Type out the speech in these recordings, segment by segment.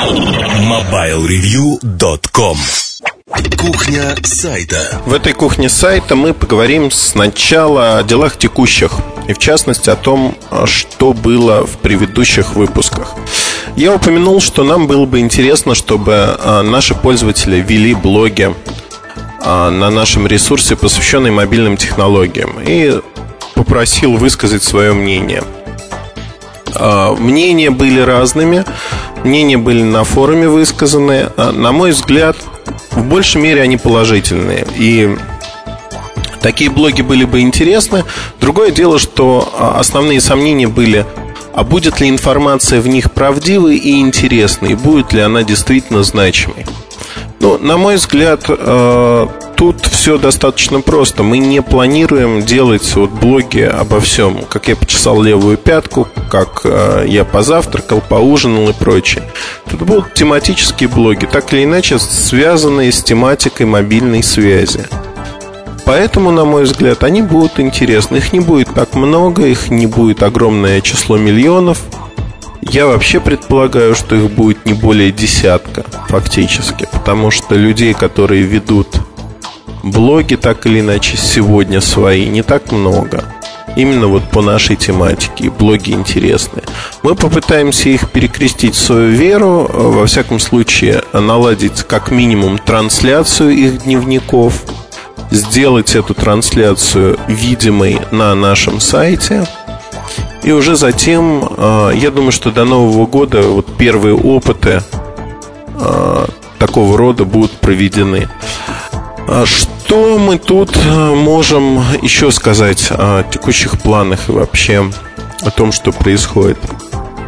MobileReview.com Кухня сайта. В этой кухне сайта мы поговорим сначала о делах текущих и в частности о том, что было в предыдущих выпусках. Я упомянул, что нам было бы интересно, чтобы а, наши пользователи вели блоги а, на нашем ресурсе, посвященный мобильным технологиям, и попросил высказать свое мнение. А, мнения были разными, мнения были на форуме высказаны. На мой взгляд, в большей мере они положительные. И такие блоги были бы интересны. Другое дело, что основные сомнения были а будет ли информация в них правдивой и интересной, и будет ли она действительно значимой. Ну, на мой взгляд, тут все достаточно просто. Мы не планируем делать вот блоги обо всем, как я почесал левую пятку, как э, я позавтракал, поужинал и прочее. Тут будут тематические блоги, так или иначе связанные с тематикой мобильной связи. Поэтому, на мой взгляд, они будут интересны. Их не будет так много, их не будет огромное число миллионов. Я вообще предполагаю, что их будет не более десятка, фактически. Потому что людей, которые ведут блоги так или иначе сегодня свои, не так много. Именно вот по нашей тематике. Блоги интересные. Мы попытаемся их перекрестить в свою веру. Во всяком случае, наладить как минимум трансляцию их дневников – сделать эту трансляцию видимой на нашем сайте. И уже затем, а, я думаю, что до Нового года вот первые опыты а, такого рода будут проведены. А что мы тут можем еще сказать о текущих планах и вообще о том, что происходит?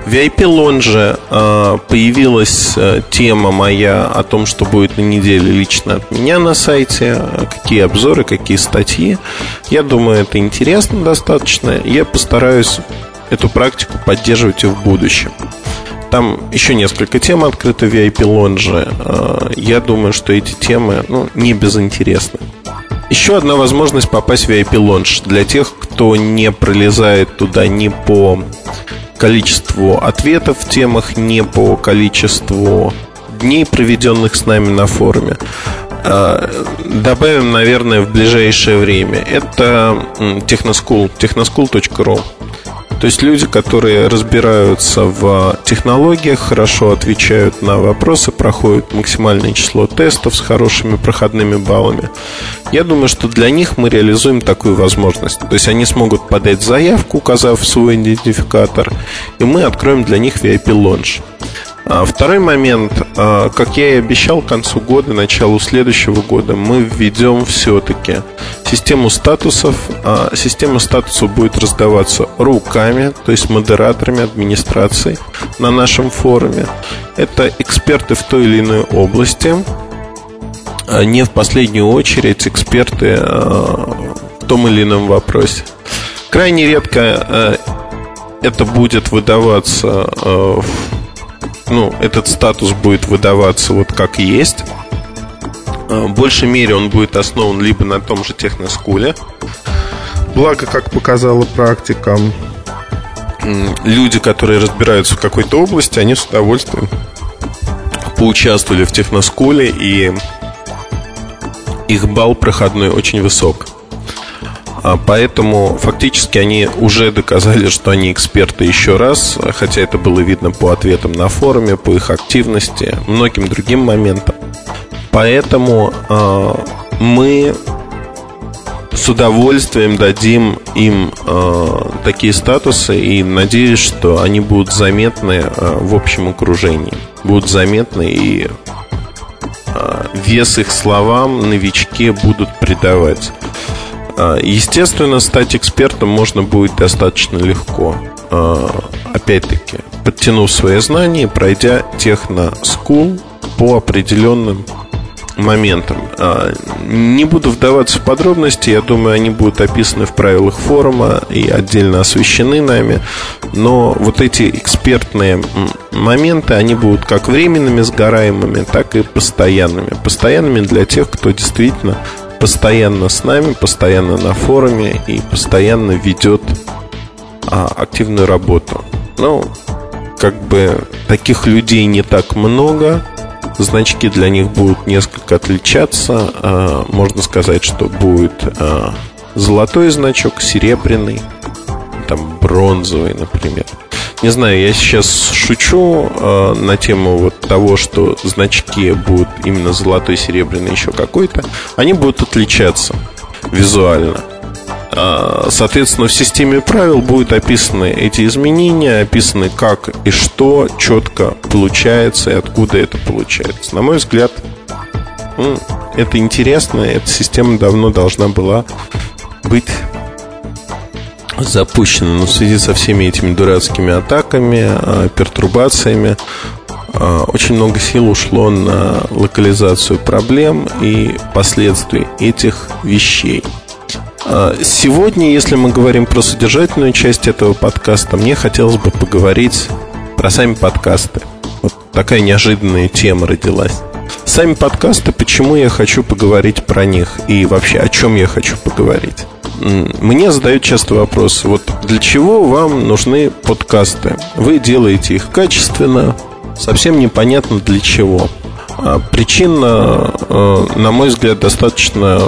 В VIP Lounge э, появилась э, тема моя о том, что будет на неделе лично от меня на сайте, какие обзоры, какие статьи. Я думаю, это интересно достаточно. Я постараюсь эту практику поддерживать и в будущем. Там еще несколько тем открыто в VIP Lounge. Э, я думаю, что эти темы ну, не безинтересны. Еще одна возможность попасть в VIP Launch для тех, кто не пролезает туда ни по количеству ответов в темах, не по количеству дней, проведенных с нами на форуме. А, добавим, наверное, в ближайшее время. Это Technoschool, technoschool.ru. То есть люди, которые разбираются в технологиях, хорошо отвечают на вопросы, проходят максимальное число тестов с хорошими проходными баллами. Я думаю, что для них мы реализуем такую возможность. То есть они смогут подать заявку, указав свой идентификатор, и мы откроем для них VIP Launch. А второй момент, а, как я и обещал, к концу года, началу следующего года мы введем все-таки систему статусов. А, система статусов будет раздаваться руками, то есть модераторами администрации на нашем форуме. Это эксперты в той или иной области, не в последнюю очередь эксперты в том или ином вопросе. Крайне редко это будет выдаваться в ну, этот статус будет выдаваться вот как есть. А, в большей мере он будет основан либо на том же техноскуле. Благо, как показала практика, люди, которые разбираются в какой-то области, они с удовольствием поучаствовали в техноскуле, и их балл проходной очень высок. А поэтому фактически они уже доказали, что они эксперты еще раз, хотя это было видно по ответам на форуме, по их активности, многим другим моментам. Поэтому э, мы с удовольствием дадим им э, такие статусы и надеюсь, что они будут заметны э, в общем окружении, будут заметны и э, вес их словам новички будут придавать. А, естественно, стать экспертом можно будет достаточно легко. А, опять-таки, подтянув свои знания, пройдя техно-скул по определенным моментам. А, не буду вдаваться в подробности, я думаю, они будут описаны в правилах форума и отдельно освещены нами. Но вот эти экспертные моменты, они будут как временными сгораемыми, так и постоянными. Постоянными для тех, кто действительно постоянно с нами, постоянно на форуме и постоянно ведет а, активную работу. Ну, как бы таких людей не так много, значки для них будут несколько отличаться. А, можно сказать, что будет а, золотой значок, серебряный, там бронзовый, например. Не знаю, я сейчас шучу э, на тему вот того, что значки будут именно золотой, серебряный, еще какой-то. Они будут отличаться визуально. А, соответственно, в системе правил будут описаны эти изменения, описаны как и что четко получается и откуда это получается. На мой взгляд, это интересно, эта система давно должна была быть запущена. Но в связи со всеми этими дурацкими атаками, а, пертурбациями, а, очень много сил ушло на локализацию проблем и последствий этих вещей. А, сегодня, если мы говорим про содержательную часть этого подкаста, мне хотелось бы поговорить про сами подкасты. Вот такая неожиданная тема родилась. Сами подкасты, почему я хочу поговорить про них и вообще о чем я хочу поговорить. Мне задают часто вопрос, вот для чего вам нужны подкасты? Вы делаете их качественно, совсем непонятно для чего. А причина, э, на мой взгляд, достаточно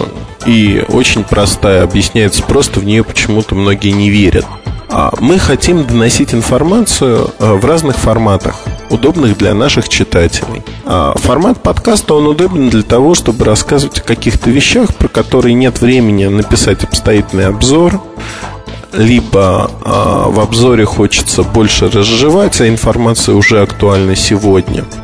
и очень простая, объясняется просто, в нее почему-то многие не верят. А мы хотим доносить информацию э, в разных форматах, удобных для наших читателей. А формат подкаста, он удобен для того, чтобы рассказывать о каких-то вещах, про которые нет времени написать обстоятельный обзор, либо а, в обзоре хочется больше разжевать, а информация уже актуальна сегодня –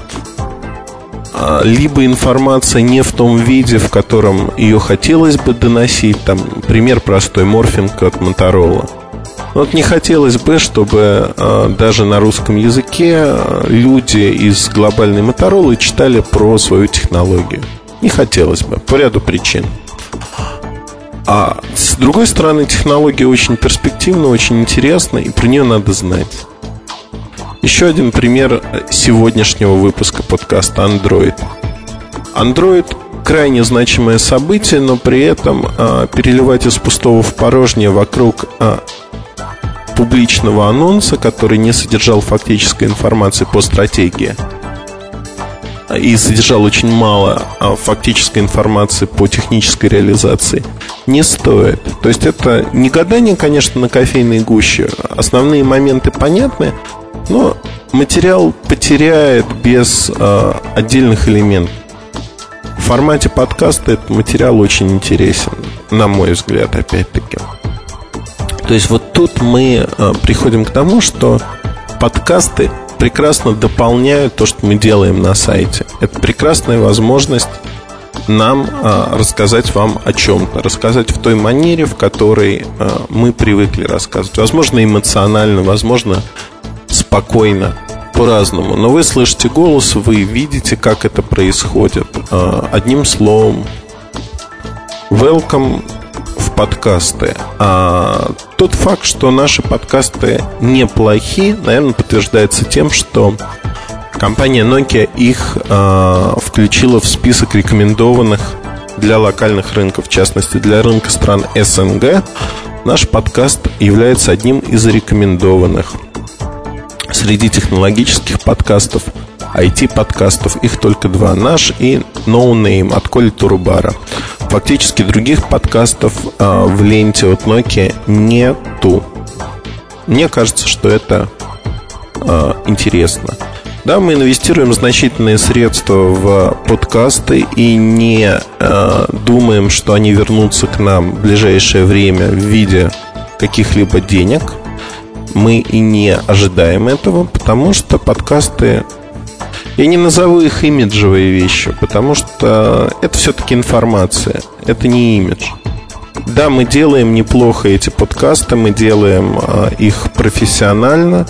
а, либо информация не в том виде, в котором ее хотелось бы доносить. Там пример простой, морфинг от Моторола. Вот не хотелось бы, чтобы э, даже на русском языке а, люди из глобальной Моторолы читали про свою технологию. Не хотелось бы, по ряду причин. А с другой стороны, технология очень перспективна, очень интересна, и про нее надо знать. Еще один пример сегодняшнего выпуска подкаста Android. Android крайне значимое событие, но при этом а, переливать из пустого в порожнее вокруг а, публичного анонса, который не содержал фактической информации по стратегии и содержал очень мало а, фактической информации по технической реализации, не стоит. То есть это не гадание, конечно, на кофейной гуще. Основные моменты понятны, но материал потеряет без э, отдельных элементов. В формате подкаста этот материал очень интересен, на мой взгляд, опять-таки. То есть вот тут мы э, приходим к тому, что подкасты прекрасно дополняют то, что мы делаем на сайте. Это прекрасная возможность нам э, рассказать вам о чем-то, рассказать в той манере, в которой э, мы привыкли рассказывать. Возможно, эмоционально, возможно, спокойно, по-разному. Но вы слышите голос, вы видите, как это происходит. Одним словом, welcome в подкасты. А тот факт, что наши подкасты неплохи, наверное, подтверждается тем, что компания Nokia их а, включила в список рекомендованных для локальных рынков, в частности для рынка стран СНГ. Наш подкаст является одним из рекомендованных – Среди технологических подкастов, IT-подкастов, их только два. Наш и No Name от Коли Турубара. Фактически других подкастов э, в ленте от Nokia нету. Мне кажется, что это э, интересно. Да, мы инвестируем значительные средства в подкасты и не э, думаем, что они вернутся к нам в ближайшее время в виде каких-либо денег мы и не ожидаем этого, потому что подкасты я не назову их имиджевые вещи, потому что это все-таки информация, это не имидж. Да, мы делаем неплохо эти подкасты, мы делаем э, их профессионально,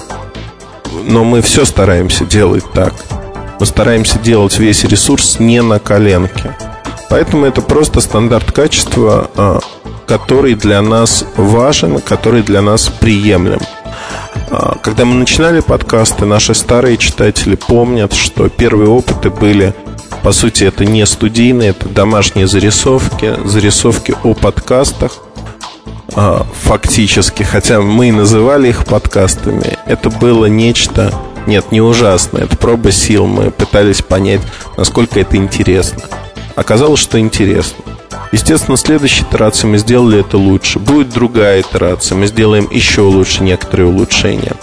но мы все стараемся делать так. Мы стараемся делать весь ресурс не на коленке. Поэтому это просто стандарт качества, э, который для нас важен, который для нас приемлем. А, когда мы начинали подкасты, наши старые читатели помнят, что первые опыты были, по сути, это не студийные, это домашние зарисовки, зарисовки о подкастах, а, фактически, хотя мы и называли их подкастами, это было нечто Нет, не ужасно. Это проба сил. Мы пытались понять, насколько это интересно. Оказалось, что интересно. Естественно, следующей итерации мы сделали это лучше. Будет другая итерация, мы сделаем еще лучше некоторые улучшения.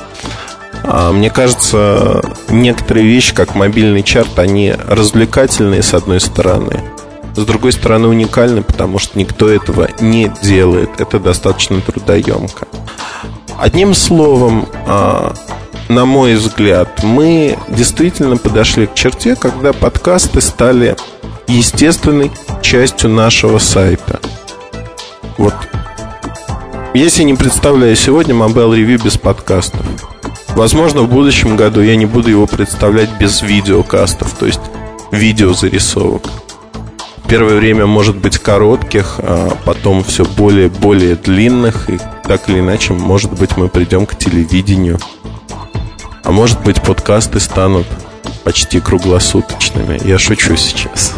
А, мне кажется, некоторые вещи, как мобильный чарт, они развлекательные с одной стороны, с другой стороны уникальны, потому что никто этого не делает. Это достаточно трудоемко. Одним словом, а, на мой взгляд, мы действительно подошли к черте, когда подкасты стали естественной частью нашего сайта. Вот. Если не представляю сегодня Mobile Review без подкастов. Возможно, в будущем году я не буду его представлять без видеокастов, то есть видеозарисовок. Первое время может быть коротких, а потом все более-более длинных, и так или иначе, может быть, мы придем к телевидению. А может быть, подкасты станут почти круглосуточными. Я шучу сейчас.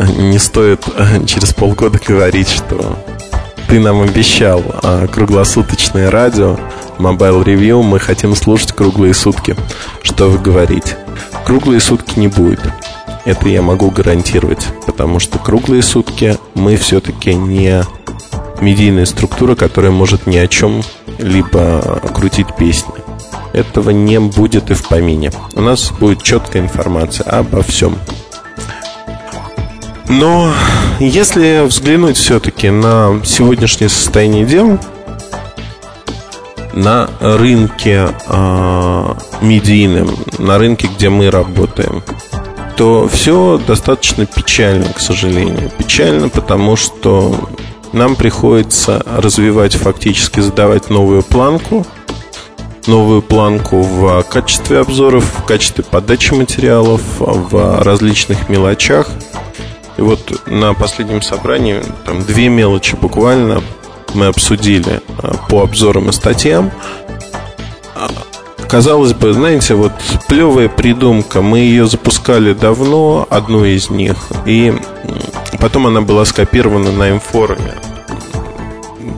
Не стоит а, через полгода говорить, что ты нам обещал а, круглосуточное радио. Mobile Review мы хотим слушать круглые сутки. Что вы говорите? Круглые сутки не будет. Это я могу гарантировать, потому что круглые сутки мы все-таки не медийная структура, которая может ни о чем либо крутить песни. Этого не будет и в помине. У нас будет четкая информация обо всем. Но если взглянуть все-таки на сегодняшнее состояние дел, на рынке э, медийном, на рынке, где мы работаем, то все достаточно печально, к сожалению. Печально, потому что нам приходится развивать, фактически задавать новую планку, новую планку в качестве обзоров, в качестве подачи материалов, в различных мелочах. И вот на последнем собрании там две мелочи буквально мы обсудили а, по обзорам и статьям. А, казалось бы, знаете, вот плевая придумка. Мы ее запускали давно, одну из них, и потом она была скопирована на М-форуме.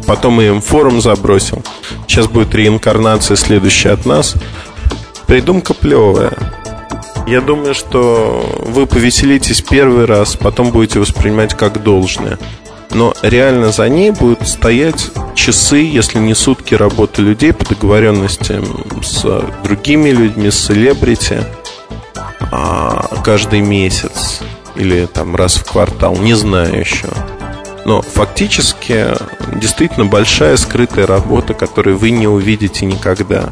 Потом и М-форум забросил. Сейчас будет реинкарнация следующая от нас. Придумка плевая. Я думаю, что вы повеселитесь первый раз, потом будете воспринимать как должное но реально за ней будут стоять часы, если не сутки работы людей по договоренности с другими людьми, с селебрити а, каждый месяц или там раз в квартал, не знаю еще. Но фактически действительно большая скрытая работа, которую вы не увидите никогда.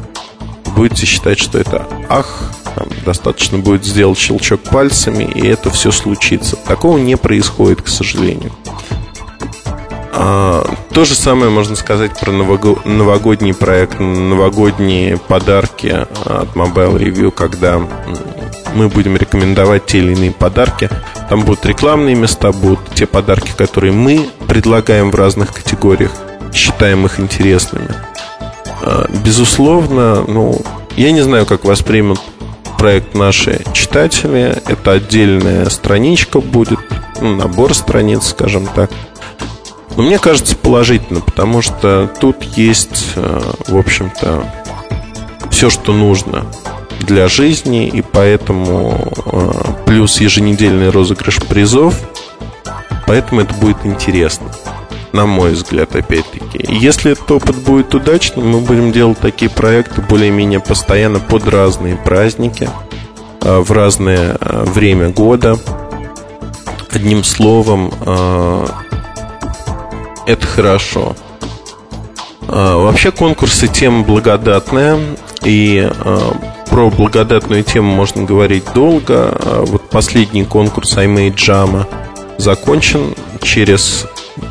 Будете считать, что это ах, там, достаточно будет сделать щелчок пальцами, и это все случится. Такого не происходит, к сожалению. А, то же самое можно сказать про новогодний проект, новогодние подарки от Mobile Review, когда мы будем рекомендовать те или иные подарки. Там будут рекламные места, будут те подарки, которые мы предлагаем в разных категориях, считаем их интересными. А, безусловно, ну, я не знаю, как воспримут проект наши читатели. Это отдельная страничка будет, ну, набор страниц, скажем так – но мне кажется положительно, потому что тут есть, э, в общем-то, все, что нужно для жизни, и поэтому э, плюс еженедельный розыгрыш призов, поэтому это будет интересно, на мой взгляд, опять-таки. Если этот опыт будет удачным, мы будем делать такие проекты более-менее постоянно под разные праздники, э, в разное время года. Одним словом, это хорошо. Вообще конкурсы тема благодатная, и про благодатную тему можно говорить долго. Вот последний конкурс I Made Jama закончен. Через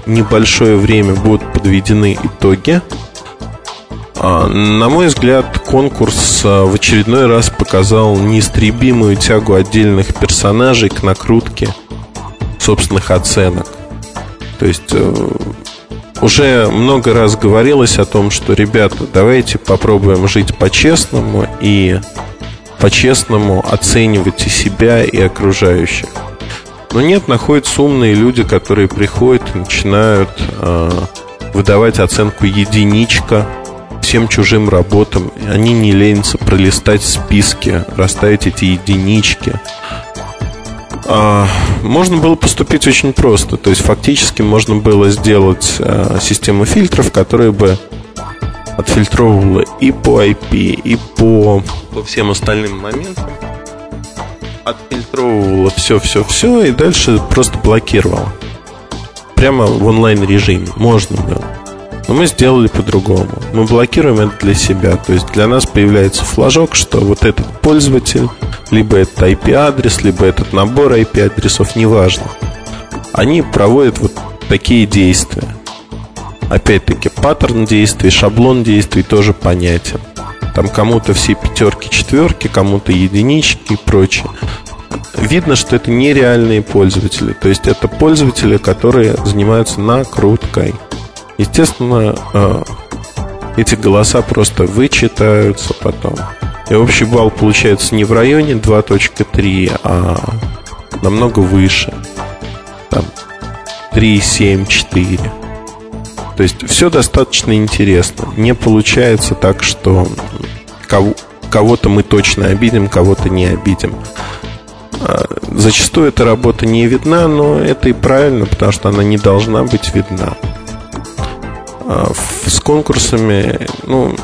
небольшое время будут подведены итоги. На мой взгляд, конкурс в очередной раз показал неистребимую тягу отдельных персонажей к накрутке собственных оценок. То есть э, уже много раз говорилось о том, что, ребята, давайте попробуем жить по-честному и по-честному оценивать и себя, и окружающих. Но нет, находятся умные люди, которые приходят и начинают э, выдавать оценку единичка всем чужим работам. Они не ленятся пролистать списки, расставить эти единички. А, можно было поступить очень просто. То есть фактически можно было сделать а, систему фильтров, которая бы отфильтровывала и по IP, и по, по всем остальным моментам. Отфильтровывала все-все-все и дальше просто блокировала. Прямо в онлайн режиме. Можно было. Но мы сделали по-другому. Мы блокируем это для себя. То есть для нас появляется флажок, что вот этот пользователь, либо это IP-адрес, либо этот набор IP-адресов, неважно. Они проводят вот такие действия. Опять-таки, паттерн действий, шаблон действий тоже понятен. Там кому-то все пятерки, четверки, кому-то единички и прочее. Видно, что это нереальные пользователи. То есть это пользователи, которые занимаются накруткой. Естественно, э, эти голоса просто вычитаются потом. И общий балл получается не в районе 2.3, а намного выше. Там 3, 7, 4. То есть все достаточно интересно. Не получается так, что кого-то мы точно обидим, кого-то не обидим. А, зачастую эта работа не видна, но это и правильно, потому что она не должна быть видна. А, с конкурсами, ну,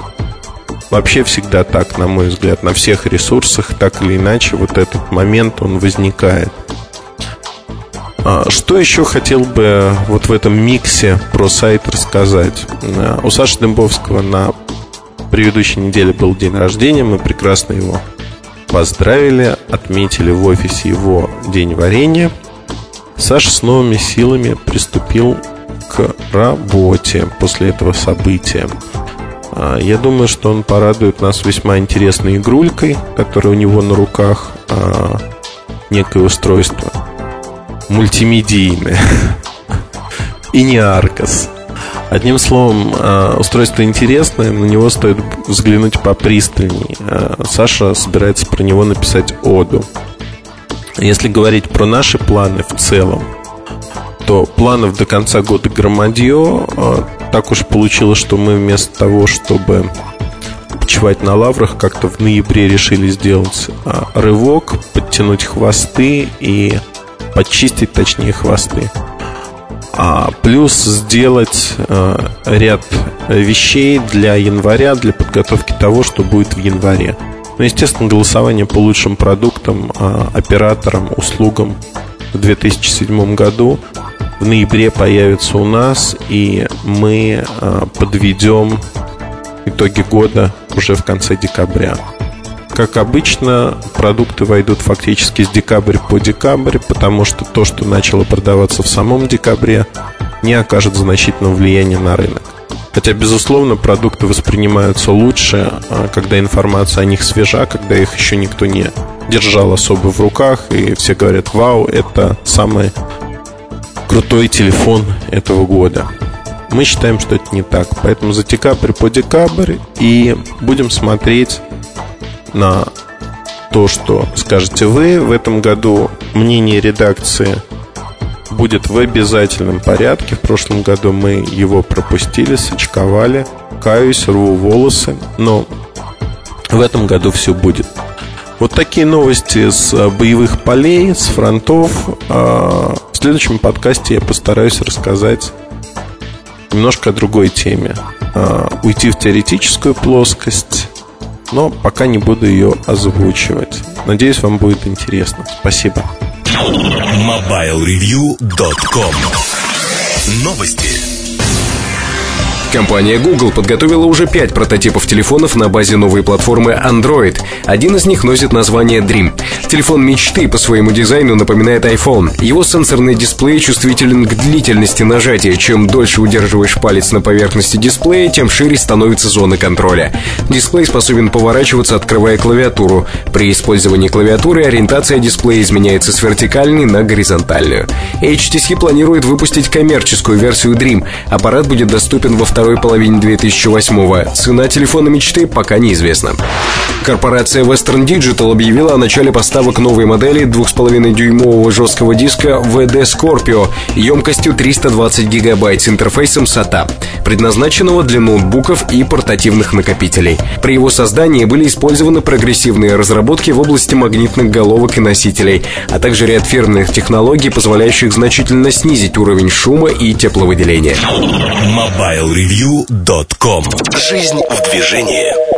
вообще всегда так, на мой взгляд, на всех ресурсах, так или иначе, вот этот момент, он возникает. А, что еще хотел бы вот в этом миксе про сайт рассказать? А, у Саши Дымбовского на предыдущей неделе был день рождения, мы прекрасно его поздравили, отметили в офисе его день варенья. Саша с новыми силами приступил к работе после этого события. А, я думаю, что он порадует нас весьма интересной игрулькой, которая у него на руках а, некое устройство мультимедийное и не Аркас. Одним словом, а, устройство интересное, на него стоит взглянуть попристальней. Саша собирается про него написать оду. Если говорить про наши планы в целом, то планов до конца года громадье. А, так уж получилось, что мы вместо того, чтобы почивать на лаврах, как-то в ноябре решили сделать рывок, подтянуть хвосты и подчистить, точнее, хвосты. А плюс сделать а, ряд вещей для января, для подготовки того, что будет в январе. Ну, естественно, голосование по лучшим продуктам, операторам, услугам в 2007 году в ноябре появится у нас, и мы а, подведем итоги года уже в конце декабря. Как обычно, продукты войдут фактически с декабря по декабрь, потому что то, что начало продаваться в самом декабре, не окажет значительного влияния на рынок. Хотя, безусловно, продукты воспринимаются лучше, а, когда информация о них свежа, когда их еще никто не держал особо в руках, и все говорят, вау, это самый крутой телефон этого года. Мы считаем, что это не так. Поэтому за декабрь по декабрь и будем смотреть на то, что скажете вы. В этом году мнение редакции будет в обязательном порядке. В прошлом году мы его пропустили, сочковали. Каюсь, рву волосы. Но в этом году все будет. Вот такие новости с а, боевых полей, с фронтов. А, в следующем подкасте я постараюсь рассказать немножко о другой теме. А, уйти в теоретическую плоскость, но пока не буду ее озвучивать. Надеюсь, вам будет интересно. Спасибо. MobileReview.com Новости. Компания Google подготовила уже пять прототипов телефонов на базе новой платформы Android. Один из них носит название Dream. Телефон мечты по своему дизайну напоминает iPhone. Его сенсорный дисплей чувствителен к длительности нажатия. Чем дольше удерживаешь палец на поверхности дисплея, тем шире становится зона контроля. Дисплей способен поворачиваться, открывая клавиатуру. При использовании клавиатуры ориентация дисплея изменяется с вертикальной на горизонтальную. HTC планирует выпустить коммерческую версию Dream. Аппарат будет доступен во второй половине 2008-го. Цена телефона мечты пока неизвестна. Корпорация Western Digital объявила о начале поставок поставок новой модели 2,5-дюймового жесткого диска VD Scorpio емкостью 320 гигабайт с интерфейсом SATA, предназначенного для ноутбуков и портативных накопителей. При его создании были использованы прогрессивные разработки в области магнитных головок и носителей, а также ряд фирменных технологий, позволяющих значительно снизить уровень шума и тепловыделения. MobileReview.com Жизнь в движении